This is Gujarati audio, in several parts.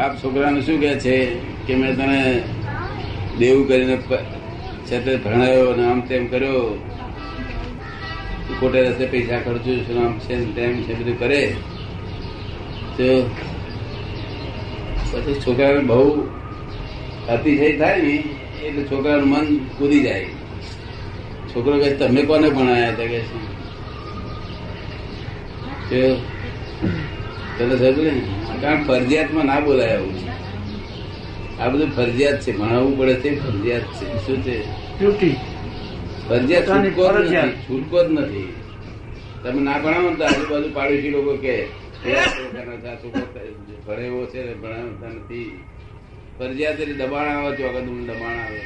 બાપ છોકરાને શું કે છે કે મેં તને દેવું કરીને છે તે ભણાયો અને આમ તેમ કર્યો. ખોટે રસ્તે પૈસા ખર્ચું છું આમ છે તેમ છે, બધું કરે. તો પછી છોકરાને બહુ અતિશય થાય ને, એટલે છોકરાનું મન કૂદી જાય. છોકરો કહે, તમે કોને ભણાયા? હતા કે છે. તને સમજે ને? કારણ ફરજિયાતમાં ના બોલાય આવું આ બધું ફરજિયાત છે ભણાવવું પડે છે ફરજિયાત છે. શું છે ફરજિયાત છૂટકો જ નથી છૂટકો જ નથી. તમે ના ભણાવો તો આજુબાજુ પાડોશી લોકો કે "એ આ છોકરાનો છે, ભણે એવો છે ને ભણાવતા નથી. ફરજિયાત એટલે દબાણ આવે ચોગત દબાણ આવે.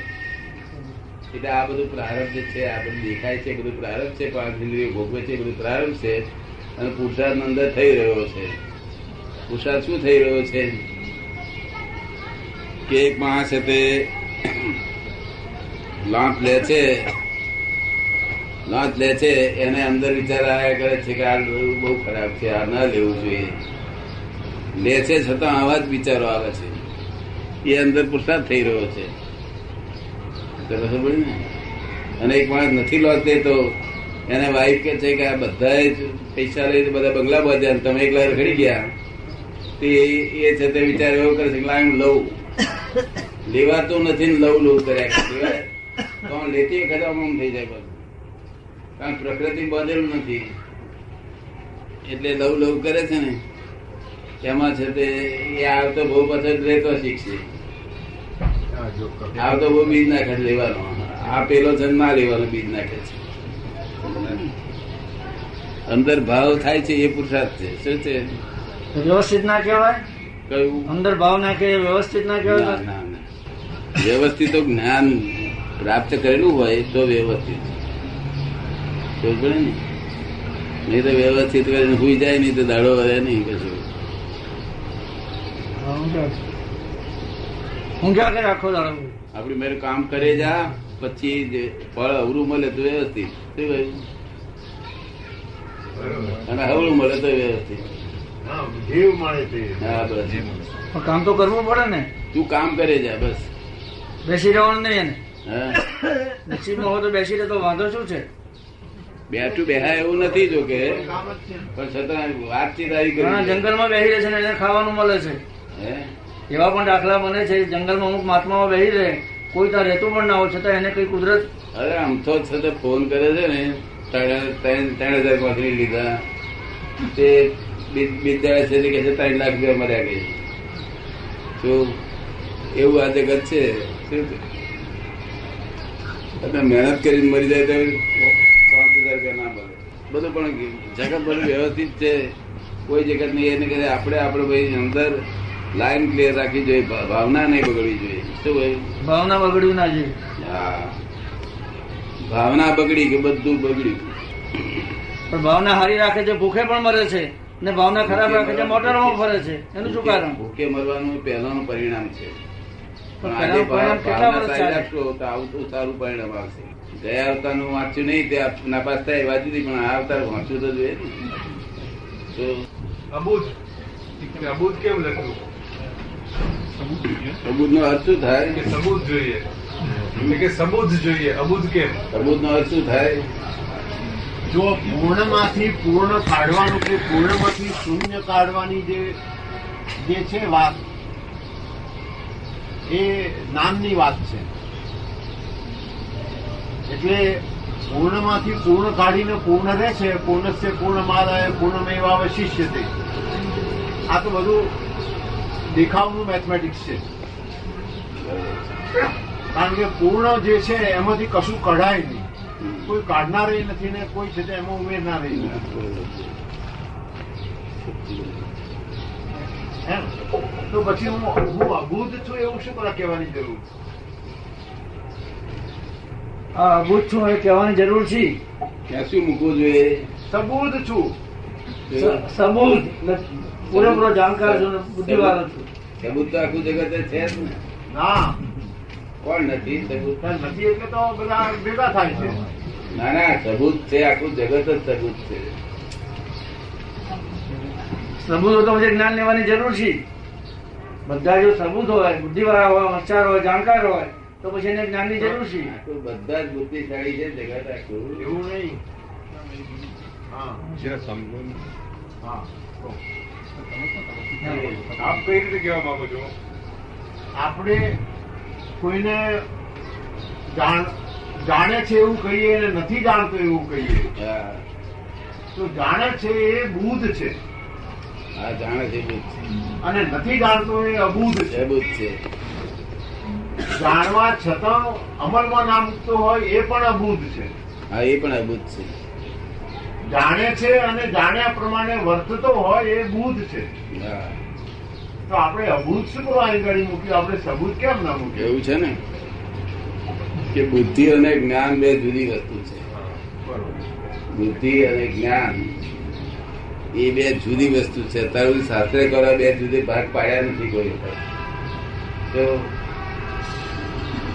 એટલે આ બધું પ્રારંભ છે આ બધું દેખાય છે બધું પ્રારંભ છે પાંચ ઇન્દ્રિયો ભોગવે છે બધું પ્રારંભ છે અને પુરુષાર્થ અંદર થઈ રહ્યો છે. પુરુષાર્થ શું થઈ રહ્યો છે? કે એક માણસ તે લાંચ લે છે, લાંચ લે છે, એને અંદર વિચાર આવ્યા કરે છે કે આ બહુ ખરાબ છે, આ ના લેવું જોઈએ. લે છે છતાં આવા જ વિચારો આવે છે. એ અંદર પુરસાદ થઈ રહ્યો છે. અને એક માણસ નથી લોટ તો એને વાઈફ કે છે કે આ બધા પૈસા લઈને બધા બંગલા બાંધ્યા તમે એકલા રખડી ગયા. તે એ છે તે વિચાર એવો કરે છે કે હું લઉં. લેવાતું નથી ને લઉં લઉં કર્યા કરે. તો લેતી વખતે આમ થઈ જાય બધું. કારણ પ્રકૃતિ બદલેલું નથી. એટલે લવ લવ કરે છે ને એમાં છે તે એ આવતો બહુ પસંદ લેતો શીખશે. આવતો બહુ બીજ નાખે છે લેવાનો. આ પેલો ને ના લેવાનો બીજ નાખે છે. અંદર ભાવ થાય છે એ પુરુષાર્થ છે. શું છે? વ્યવસ્થિત ના કહેવાય? કયું? અંદર ભાવ ના કે વ્યવસ્થિત ના કહેવાય ના, ના. વ્યવસ્થિત તો જ્ઞાન પ્રાપ્ત કરેલું હોય તો વ્યવસ્થિત. ને? નહીં તો વ્યવસ્થિત કરીને સુઈ જાય નહીં તો દાડો વધે નહીં કશું. હું ક્યાં? કરે આખો દાડો? આપડી મેરે કામ કરે જા પછી જે ફળ અવરું મળે તો વ્યવસ્થિત. શું કહ્યું? અને અવરું મળે તો વ્યવસ્થિત. જીવ મળે છે હા બસ પણ કામ તો કરવું પડે ને. તું કામ કરે જા બસ. બેસી રહેવાનું નહીં એને નસીબમાં હોય તો બેસી રહે તો વાંધો શું છે? બેઠું બેહાય એવું નથી જો કે. કામ પણ છતાં વાતચીત આવી ગઈ જંગલમાં બેસી રહે છે ને એને ખાવાનું મળે છે. હે? એવા પણ દાખલા બને છે જંગલમાં અમુક મહાત્માઓ બેસી રહે. કોઈ ત્યાં રહેતું પણ ના હોય છતાં એને કઈ કુદરત અરે આમ તો છતાં ફોન કરે છે ને ત્રણ ત્રણ ત્રણ હજાર કોથળી લીધા. તે બિદ્યાળય છે કે ત્રણ લાખ રૂપિયા મળ્યા ગઈ. તો એવું આ જગત છે. તમે મહેનત કરીને મરી જાય તો પાંચ હજાર રૂપિયા ના મળે. બધું પણ જગત બધું વ્યવસ્થિત છે. કોઈ જગત નહીં. એને કહે આપણે આપણે ભાઈ અંદર લાઈન ક્લિયર રાખવી જોઈએ. ભાવના નહીં બગડવી જોઈએ. શું ભાઈ? ભાવના બગડવી ના જોઈએ. હા. ભાવના બગડી કે બધું બગડ્યું. પણ ભાવના હારી રાખે છે ભૂખે પણ મરે છે. ને ભાવના ખરાબ રાખે છે મોટરમાં ફરે છે એનું શું કારણ? ભૂખે મરવાનું પહેલાનું પરિણામ છે. સારી પરિણામ આવશે. ગયા અવતારનું વાંચ્યું નહીં તે નાપાસ થાય વાંચી હતી પણ આ અવતાર વાંચ્યું તો જોઈએ ને. તો અબુધ. અબુધ કેમ લખ્યું? સબૂતનો અર્થ શું થાય? કે સબૂત જોઈએ. કે સબૂત જોઈએ. અબુધ કેમ? સબૂતનો અર્થ શું થાય? જો પૂર્ણમાંથી પૂર્ણ કાઢવાનું કે પૂર્ણમાંથી શૂન્ય કાઢવાની જે જે છે વાત, એ નામની વાત છે. એટલે પૂર્ણમાંથી પૂર્ણ કાઢીને પૂર્ણ રહે છે, પૂર્ણસ્ય પૂર્ણમાદાય શિષ્ય તે આ તો બધું દેખાવનું મેથમેટિક્સ છે. કારણ કે પૂર્ણ જે છે એમાંથી કશું કઢાય નહીં. કોઈ કાઢનાર નથી ને કોઈ છે તે એમાં ઉમેરનાર તો પછી હું હું અભૂત છું એવું શું કરવા કહેવાની જરૂર? હા અભૂત છું એ કહેવાની જરૂર છે. ત્યાં શું મૂકવું જોઈએ? સબૂત છું. સબૂત પૂરેપૂરો જાણકાર છું ને બુદ્ધિવાળો છું. સબૂત તો આખું જગત છે જ ને. ના. કોણ નથી સબૂત નથી એટલે તો બધા ભેગા થાય છે. ના ના સબૂત છે આખું જગત જ સબૂત છે. સબૂત તો પછી જ્ઞાન લેવાની જરૂર છે. બધા જો સબૂત હોય બુદ્ધિવાળા હોય હોશિયાર હોય જાણકાર હોય તો પછી એને જ્ઞાનની જરૂર છે. બધા જ બુદ્ધિશાળી છે જગત આખું. એવું નહીં. આપ કઈ રીતે કહેવા માંગો છો? આપણે કોઈને જાણ જાણે છે એવું કહીએ અને નથી જાણતો એવું કહીએ. તો જાણે છે એ બુદ્ધ છે. હા જાણે છે અને નથી જાણતો એ અબુદ્ધ છે. અબુદ્ધ છે. જાણવા છતાં અમલમાં ના મૂકતો હોય એ પણ અબુદ્ધ છે. હા એ પણ અબુદ્ધ છે. જાણે છે અને જાણ્યા પ્રમાણે વર્તતો હોય એ બુદ્ધ છે. તો આપણે અબુદ્ધ શું કરવા આગળ મૂક્યું? આપણે સબૂત કેમ ના મૂક્યું? એવું છે ને? કે બુદ્ધિ અને જ્ઞાન બે જુદી વસ્તુ છે. બુદ્ધિ અને જ્ઞાન એ બે જુદી વસ્તુ છે. તારું શાસ્ત્રે કરવા બે જુદી ભાગ પાડ્યા નથી કોઈ. તો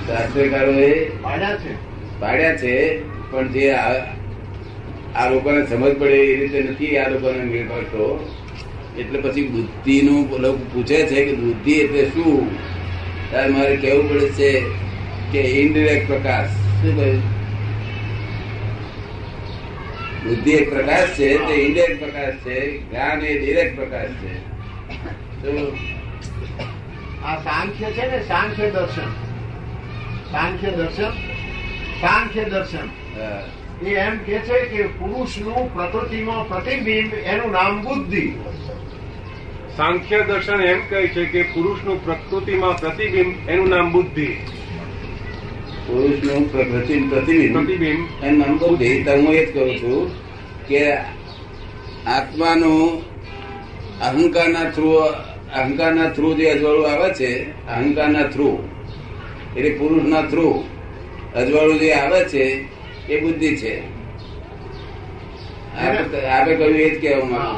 શાસ્ત્રકારોએ પાડ્યા છે. પાડ્યા છે પણ જે આ આ લોકોને સમજ પડે એ રીતે નથી આ લોકોને મેળ પડતો. એટલે પછી બુદ્ધિનું લોકો પૂછે છે કે બુદ્ધિ એટલે શું? ત્યારે મારે કેવું પડે છે કે ઇનડિરેક્ટ પ્રકાશ. શું કહ્યું? બુદ્ધિ એક પ્રકાશ છે તે ઇનડિરેક્ટ પ્રકાશ છે જ્ઞાન એ ડિરેક્ટ પ્રકાશ છે. આ સાંખ્ય છે ને સાંખ્ય દર્શન. સાંખ્ય દર્શન સાંખ્ય દર્શન. એ એમ કે છે કે પુરુષનું પ્રકૃતિમાં પ્રતિબિંબ એનું નામ બુદ્ધિ. સાંખ્ય દર્શન એમ કહે છે કે પુરુષનું પ્રકૃતિમાં પ્રતિબિંબ એનું નામ બુદ્ધિ. પુરુષનું નું પ્રતિબિંબ. એમ નામ બુદ્ધિ તો હું એ જ કહું છું કે આત્માનું અહંકારના થ્રુ અહંકારના થ્રુ જે અજવાળું આવે છે અહંકારના થ્રુ એટલે પુરુષના થ્રુ અજવાળું જે આવે છે એ બુદ્ધિ છે. આપણે કહ્યું એ જ કહેવા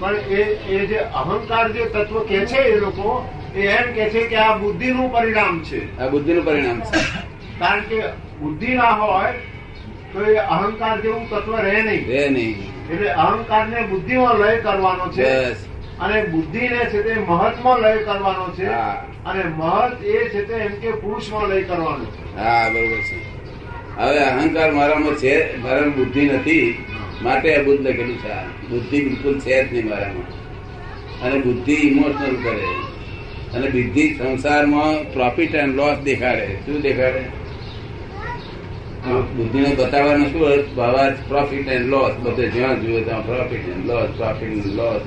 પણ એ એ જે અહંકાર જે તત્વ કે છે એ લોકો એ એમ કે છે કે આ બુદ્ધિનું પરિણામ છે. આ બુદ્ધિનું પરિણામ છે. કારણ કે બુદ્ધિ ના હોય તો એ અહંકાર જેવું તત્વ રહે નહીં. રહે નહીં. એટલે અહંકારને બુદ્ધિમાં લય કરવાનો છે અને અને બુદ્ધિને છે તે મહતમાં લય કરવાનો છે. અને મહત એ છે તે એમ કે પુરુષમાં લય કરવાનો છે. હા બરોબર છે. હવે અહંકાર મારામાં છે મારામાં બુદ્ધિ નથી. માટે અબુદ્ધ લખેલું છે આ. બુદ્ધિ બિલકુલ છે જ નહીં મારામાં. અને બુદ્ધિ ઇમોશનલ કરે. અને બુદ્ધિ સંસારમાં પ્રોફિટ એન્ડ લોસ દેખાડે. શું દેખાડે? બુદ્ધિને બતાવવાનું શું બાબા પ્રોફિટ એન્ડ લોસ બધે જ્યાં જોઈએ ત્યાં profit and loss profit and loss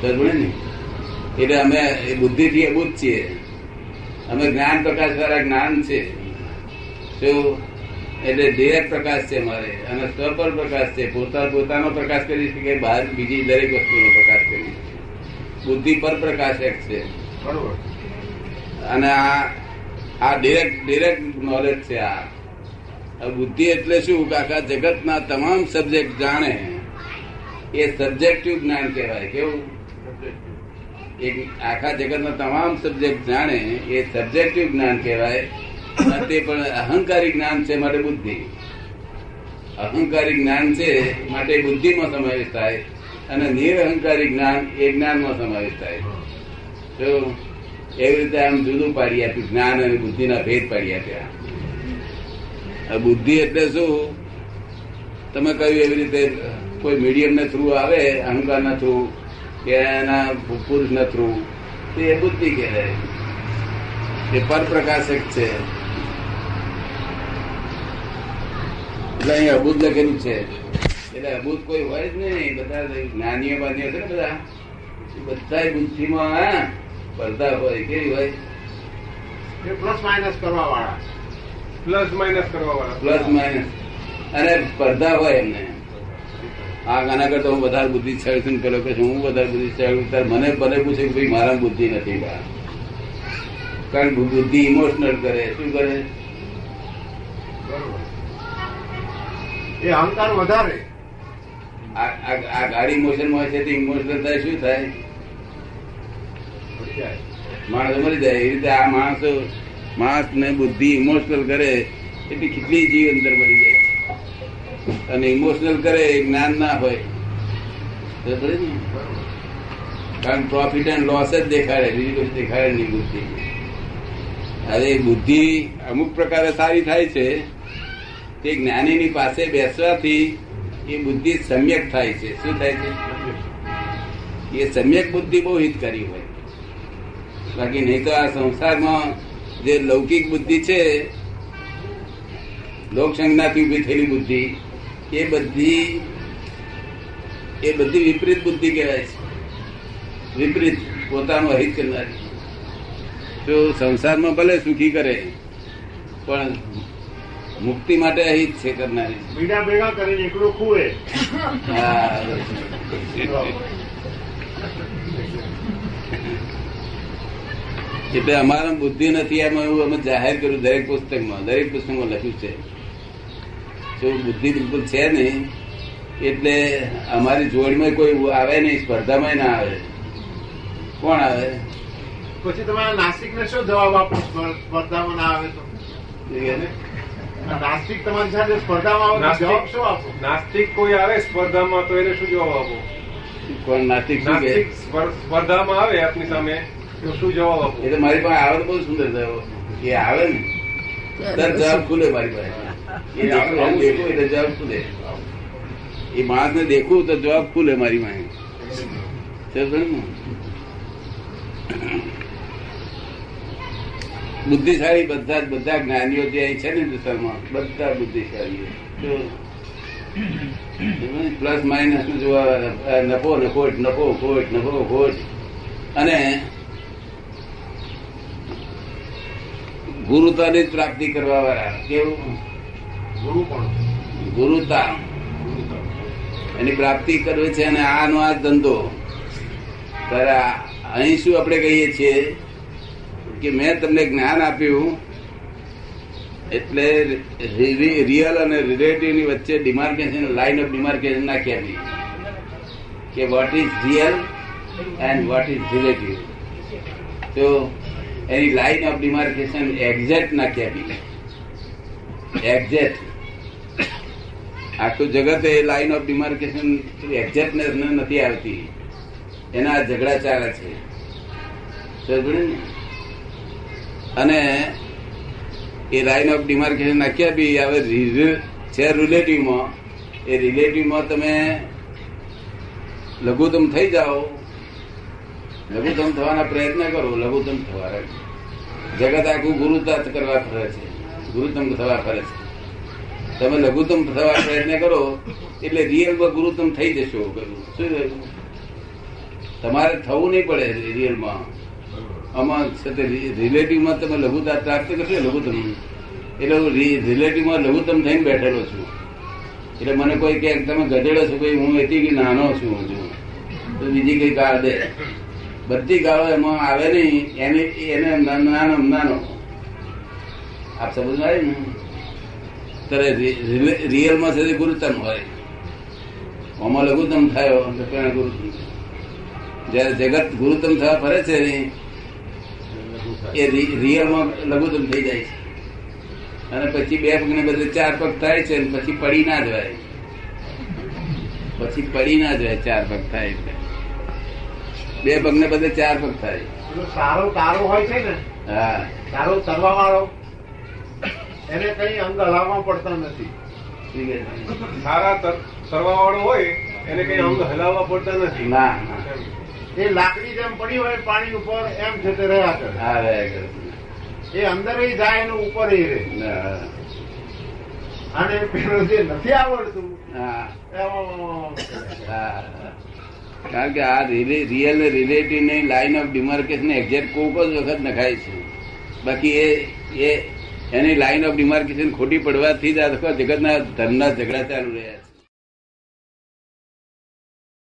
સમજે ને? એટલે અમે એ બુદ્ધિથી અબુદ્ધ છીએ. અમે જ્ઞાન પ્રકાશ વાળા જ્ઞાન છે. શું એટલે ડિરેક્ટ પ્રકાશ છે મારે અને સ્વપર પ્રકાશ છે. પોતા પોતાનો પ્રકાશ કરી શકે બહાર બીજી દરેક વસ્તુનો પ્રકાશ કરી બુદ્ધિ પર પ્રકાશક છે. બરોબર. અને આ આ ડિરેક્ટ ડિરેક્ટ નોલેજ છે આ. બુદ્ધિ એટલે શું? કે આખા જગતના તમામ સબ્જેક્ટ જાણે. એ સબ્જેક્ટિવ જ્ઞાન કહેવાય. કેવું? એક આખા જગતના તમામ સબ્જેક્ટ જાણે એ સબ્જેક્ટિવ જ્ઞાન કહેવાય. તે પણ અહંકારી જ્ઞાન છે માટે બુદ્ધિ. અહંકારી જ્ઞાન છે માટે બુદ્ધિમાં સમાવેશ થાય. અને નિરહંકારી જ્ઞાન એ જ્ઞાનમાં સમાવેશ થાય. તો એવી રીતે આમ જુદું પાડી આપ્યું જ્ઞાન અને બુદ્ધિના ભેદ પાડી આપ્યા. બુદ્ધિ એટલે શું? તમે કહ્યું એવી રીતે કોઈ મીડિયમ ના થ્રુ આવે અહંકાર ના થ્રુ કે એના પુરુષ ના થ્રુ એ બુદ્ધિ કહેવાય. એ પરપ્રકાશક છે. એટલે અહીં અબુદ લખેલું છે. એટલે અબુદ કોઈ હોય જ નહીં. બધા જ્ઞાનીઓ બાનીઓ છે ને બધા. બધા બુદ્ધિમાં સ્પર્ધા હોય, કેવી હોય? પ્લસ માઇનસ કરવા વાળા પ્લસ માઇનસ કરવા વાળા પ્લસ માઇનસ. અને સ્પર્ધા હોય એમને. આ આના કરતા હું વધારે બુદ્ધિ છું પેલો કે હું વધારે બુદ્ધિ છું ત્યારે મને મને પૂછે કે ભાઈ મારા બુદ્ધિ નથી બા. કારણ બુદ્ધિ ઇમોશનલ કરે શું કરે? એ અહંકાર વધારે. આ ગાડી મોશનમાં હોય છે તે ઇમોશનલ થાય શું થાય? માણસો મરી જાય એ રીતે આ માણસો માણસ ને બુદ્ધિ ઇમોશનલ કરે એટલે કેટલી જીવ અંદર મળી જાય. અને ઇમોશનલ કરે એ જ્ઞાન ના હોય? કારણ પ્રોફિટ એન્ડ લોસ જ દેખાડે, બીજી કોઈ દેખાડે નહીં બુદ્ધિ. હવે બુદ્ધિ અમુક પ્રકારે સારી થાય છે, તે જ્ઞાનીની પાસે બેસવાથી એ બુદ્ધિ સમ્યક થાય છે. શું થાય છે? એ સમ્યક બુદ્ધિ બહુ હિતકારી હોય. બાકી નહીં તો આ સંસારમાં જે લૌકિક બુદ્ધિ છે લોકસંજ્ઞાથી ઊભી થયેલી બુદ્ધિ એ બધી એ બધી વિપરીત બુદ્ધિ કહેવાય છે. વિપરીત પોતાનું અહિત કરનારી. જો સંસારમાં ભલે સુખી કરે પણ મુક્તિ માટે અહિત છે કરનારી. ભેગા ભેગા કરીને એકલો ખુએ હા. એટલે અમારા બુદ્ધિ નથી એમ એવું અમે જાહેર કર્યું દરેક પુસ્તકમાં દરેક પુસ્તકમાં લખ્યું છે. તો બુદ્ધિ બિલકુલ છે નહીં એટલે અમારી જોડમાં કોઈ આવે નહીં સ્પર્ધામાં ના આવે. કોણ આવે? પછી તમારા નાસિક નાસ્તિકને શું જવાબ આપો? સ્પર્ધામાં ના આવે તો? નાસ્તિક તમારી સાથે સ્પર્ધામાં આવે જવાબ શું આપો? નાસ્તિક કોઈ આવે સ્પર્ધામાં તો એને શું જવાબ આપો? કોણ નાસ્તિક શું કે? સ્પર્ધામાં આવે આપની સામે. તો શું જવાબ આપો? એટલે મારી પાસે આવે તો બહુ સુંદર જવાબ એ આવે ને તરત જવાબ ખુલે મારી પાસે. એ આપણે દેખું એટલે જવાબ ખુલે. એ માણસ ને દેખું તો જવાબ ખુલે મારી પાસે. બુદ્ધિશાળી બધા જ બધા જ્ઞાનીઓ જે અહીં છે ને હિન્દુસ્તાનમાં બધા બુદ્ધિશાળી પ્લસ માઇનસનું જોવા નફો ને ખોટ નફો ખોટ નફો ખોટ. અને ગુરુતાની જ પ્રાપ્તિ કરવા વાળા. કેવું? ગુરુ ગુરુતા. એની પ્રાપ્તિ કરવી છે અને આનો આ ધંધો. ત્યારે અહીં શું આપણે કહીએ છીએ? કે મેં તમને જ્ઞાન આપ્યું એટલે રિયલ અને રિલેટિવની વચ્ચે ડિમાર્કેશન લાઈન ઓફ ડિમાર્કેશન નાખી કે what is real and what is relative તો એની લાઈન ઓફ ડિમાર્કેશન એક્ઝેક્ટ નાખી આપી એક્ઝેક્ટ આખું જગત એ લાઈન ઓફ ડિમાર્કેશન એક્ઝેક્ટનેસ નથી આવતી. એના ઝઘડા ચાલે છે અને એ લાઈન ઓફ ડિમાર્કેશન નાખ્યા બી હવે છે રિલેટિવમાં એ રિલેટિવમાં તમે લઘુત્તમ થઈ જાઓ. લઘુત્તમ થવાના પ્રયત્ન કરો, લઘુત્તમ થવા જગત આખું ગુરુતા કરવા ફરે છે. ગુરુત્તમ થવા ફરે છે. તમે લઘુત્તમ થવા પ્રયત્ન કરો, એટલે રિયલમાં ગુરુત્તમ થઈ જશો. શું? તમારે થવું નહીં પડે રિયલમાં આમાં છે તે રિલેટિવમાં તમે લઘુતા પ્રાપ્ત કરશો, લઘુત્તમ. એટલે હું રિલેટિવમાં લઘુત્તમ થઈને બેઠેલો છું. એટલે મને કોઈ કે, તમે ગધેડો છો, કોઈ હું એથી નાનો છું બીજી કઈ ગાળ દે. બધી ગાળો એમાં આવે નહીં. એને એને નાનો નાનો આપ સમજ આવે ને ત્યારે રિયલમાં છે તે ગુરુત્તમ હોય. આમાં લઘુત્તમ થયો પણ ગુરુતમ જયારે જગત ગુરુત્તમ થવા ફરે છે એ રિયલમાં લઘુત્તમ થઈ જાય છે. અને પછી બે પગને બધે ચાર પગ થાય છે પછી પડી ના જવાય. પછી પડી ના જવાય, ચાર પગ થાય એટલે. બે પગ ને બધે ચાર પગ થાય સારો તારો હોય છે ને હા તારો તરવા વાળો એને કઈ અંગ હલાવવા પડતા નથી સારા તરવા વાળો હોય એને કઈ અંગ હલાવવા પડતા નથી ના. એ લાકડી જેમ પડી હોય પાણી ઉપર એમ છે તે રહ્યા કરે હા રહ્યા કરે. એ અંદર જાય અને ઉપર રહે ના. અને પેલું જે નથી આવડતું હા એમાં હા. કારણ કે આ રિયલ ને રિલેટિવની લાઈન ઓફ ડિમાર્કેશન એક્ઝેક્ટ કોક જ વખત નખાય છે. બાકી એ એ, એની લાઈન ઓફ ડિમાર્કેશન ખોટી પડવાથી જ આ જગતના ધર્મના ઝઘડા ચાલુ રહ્યા છે.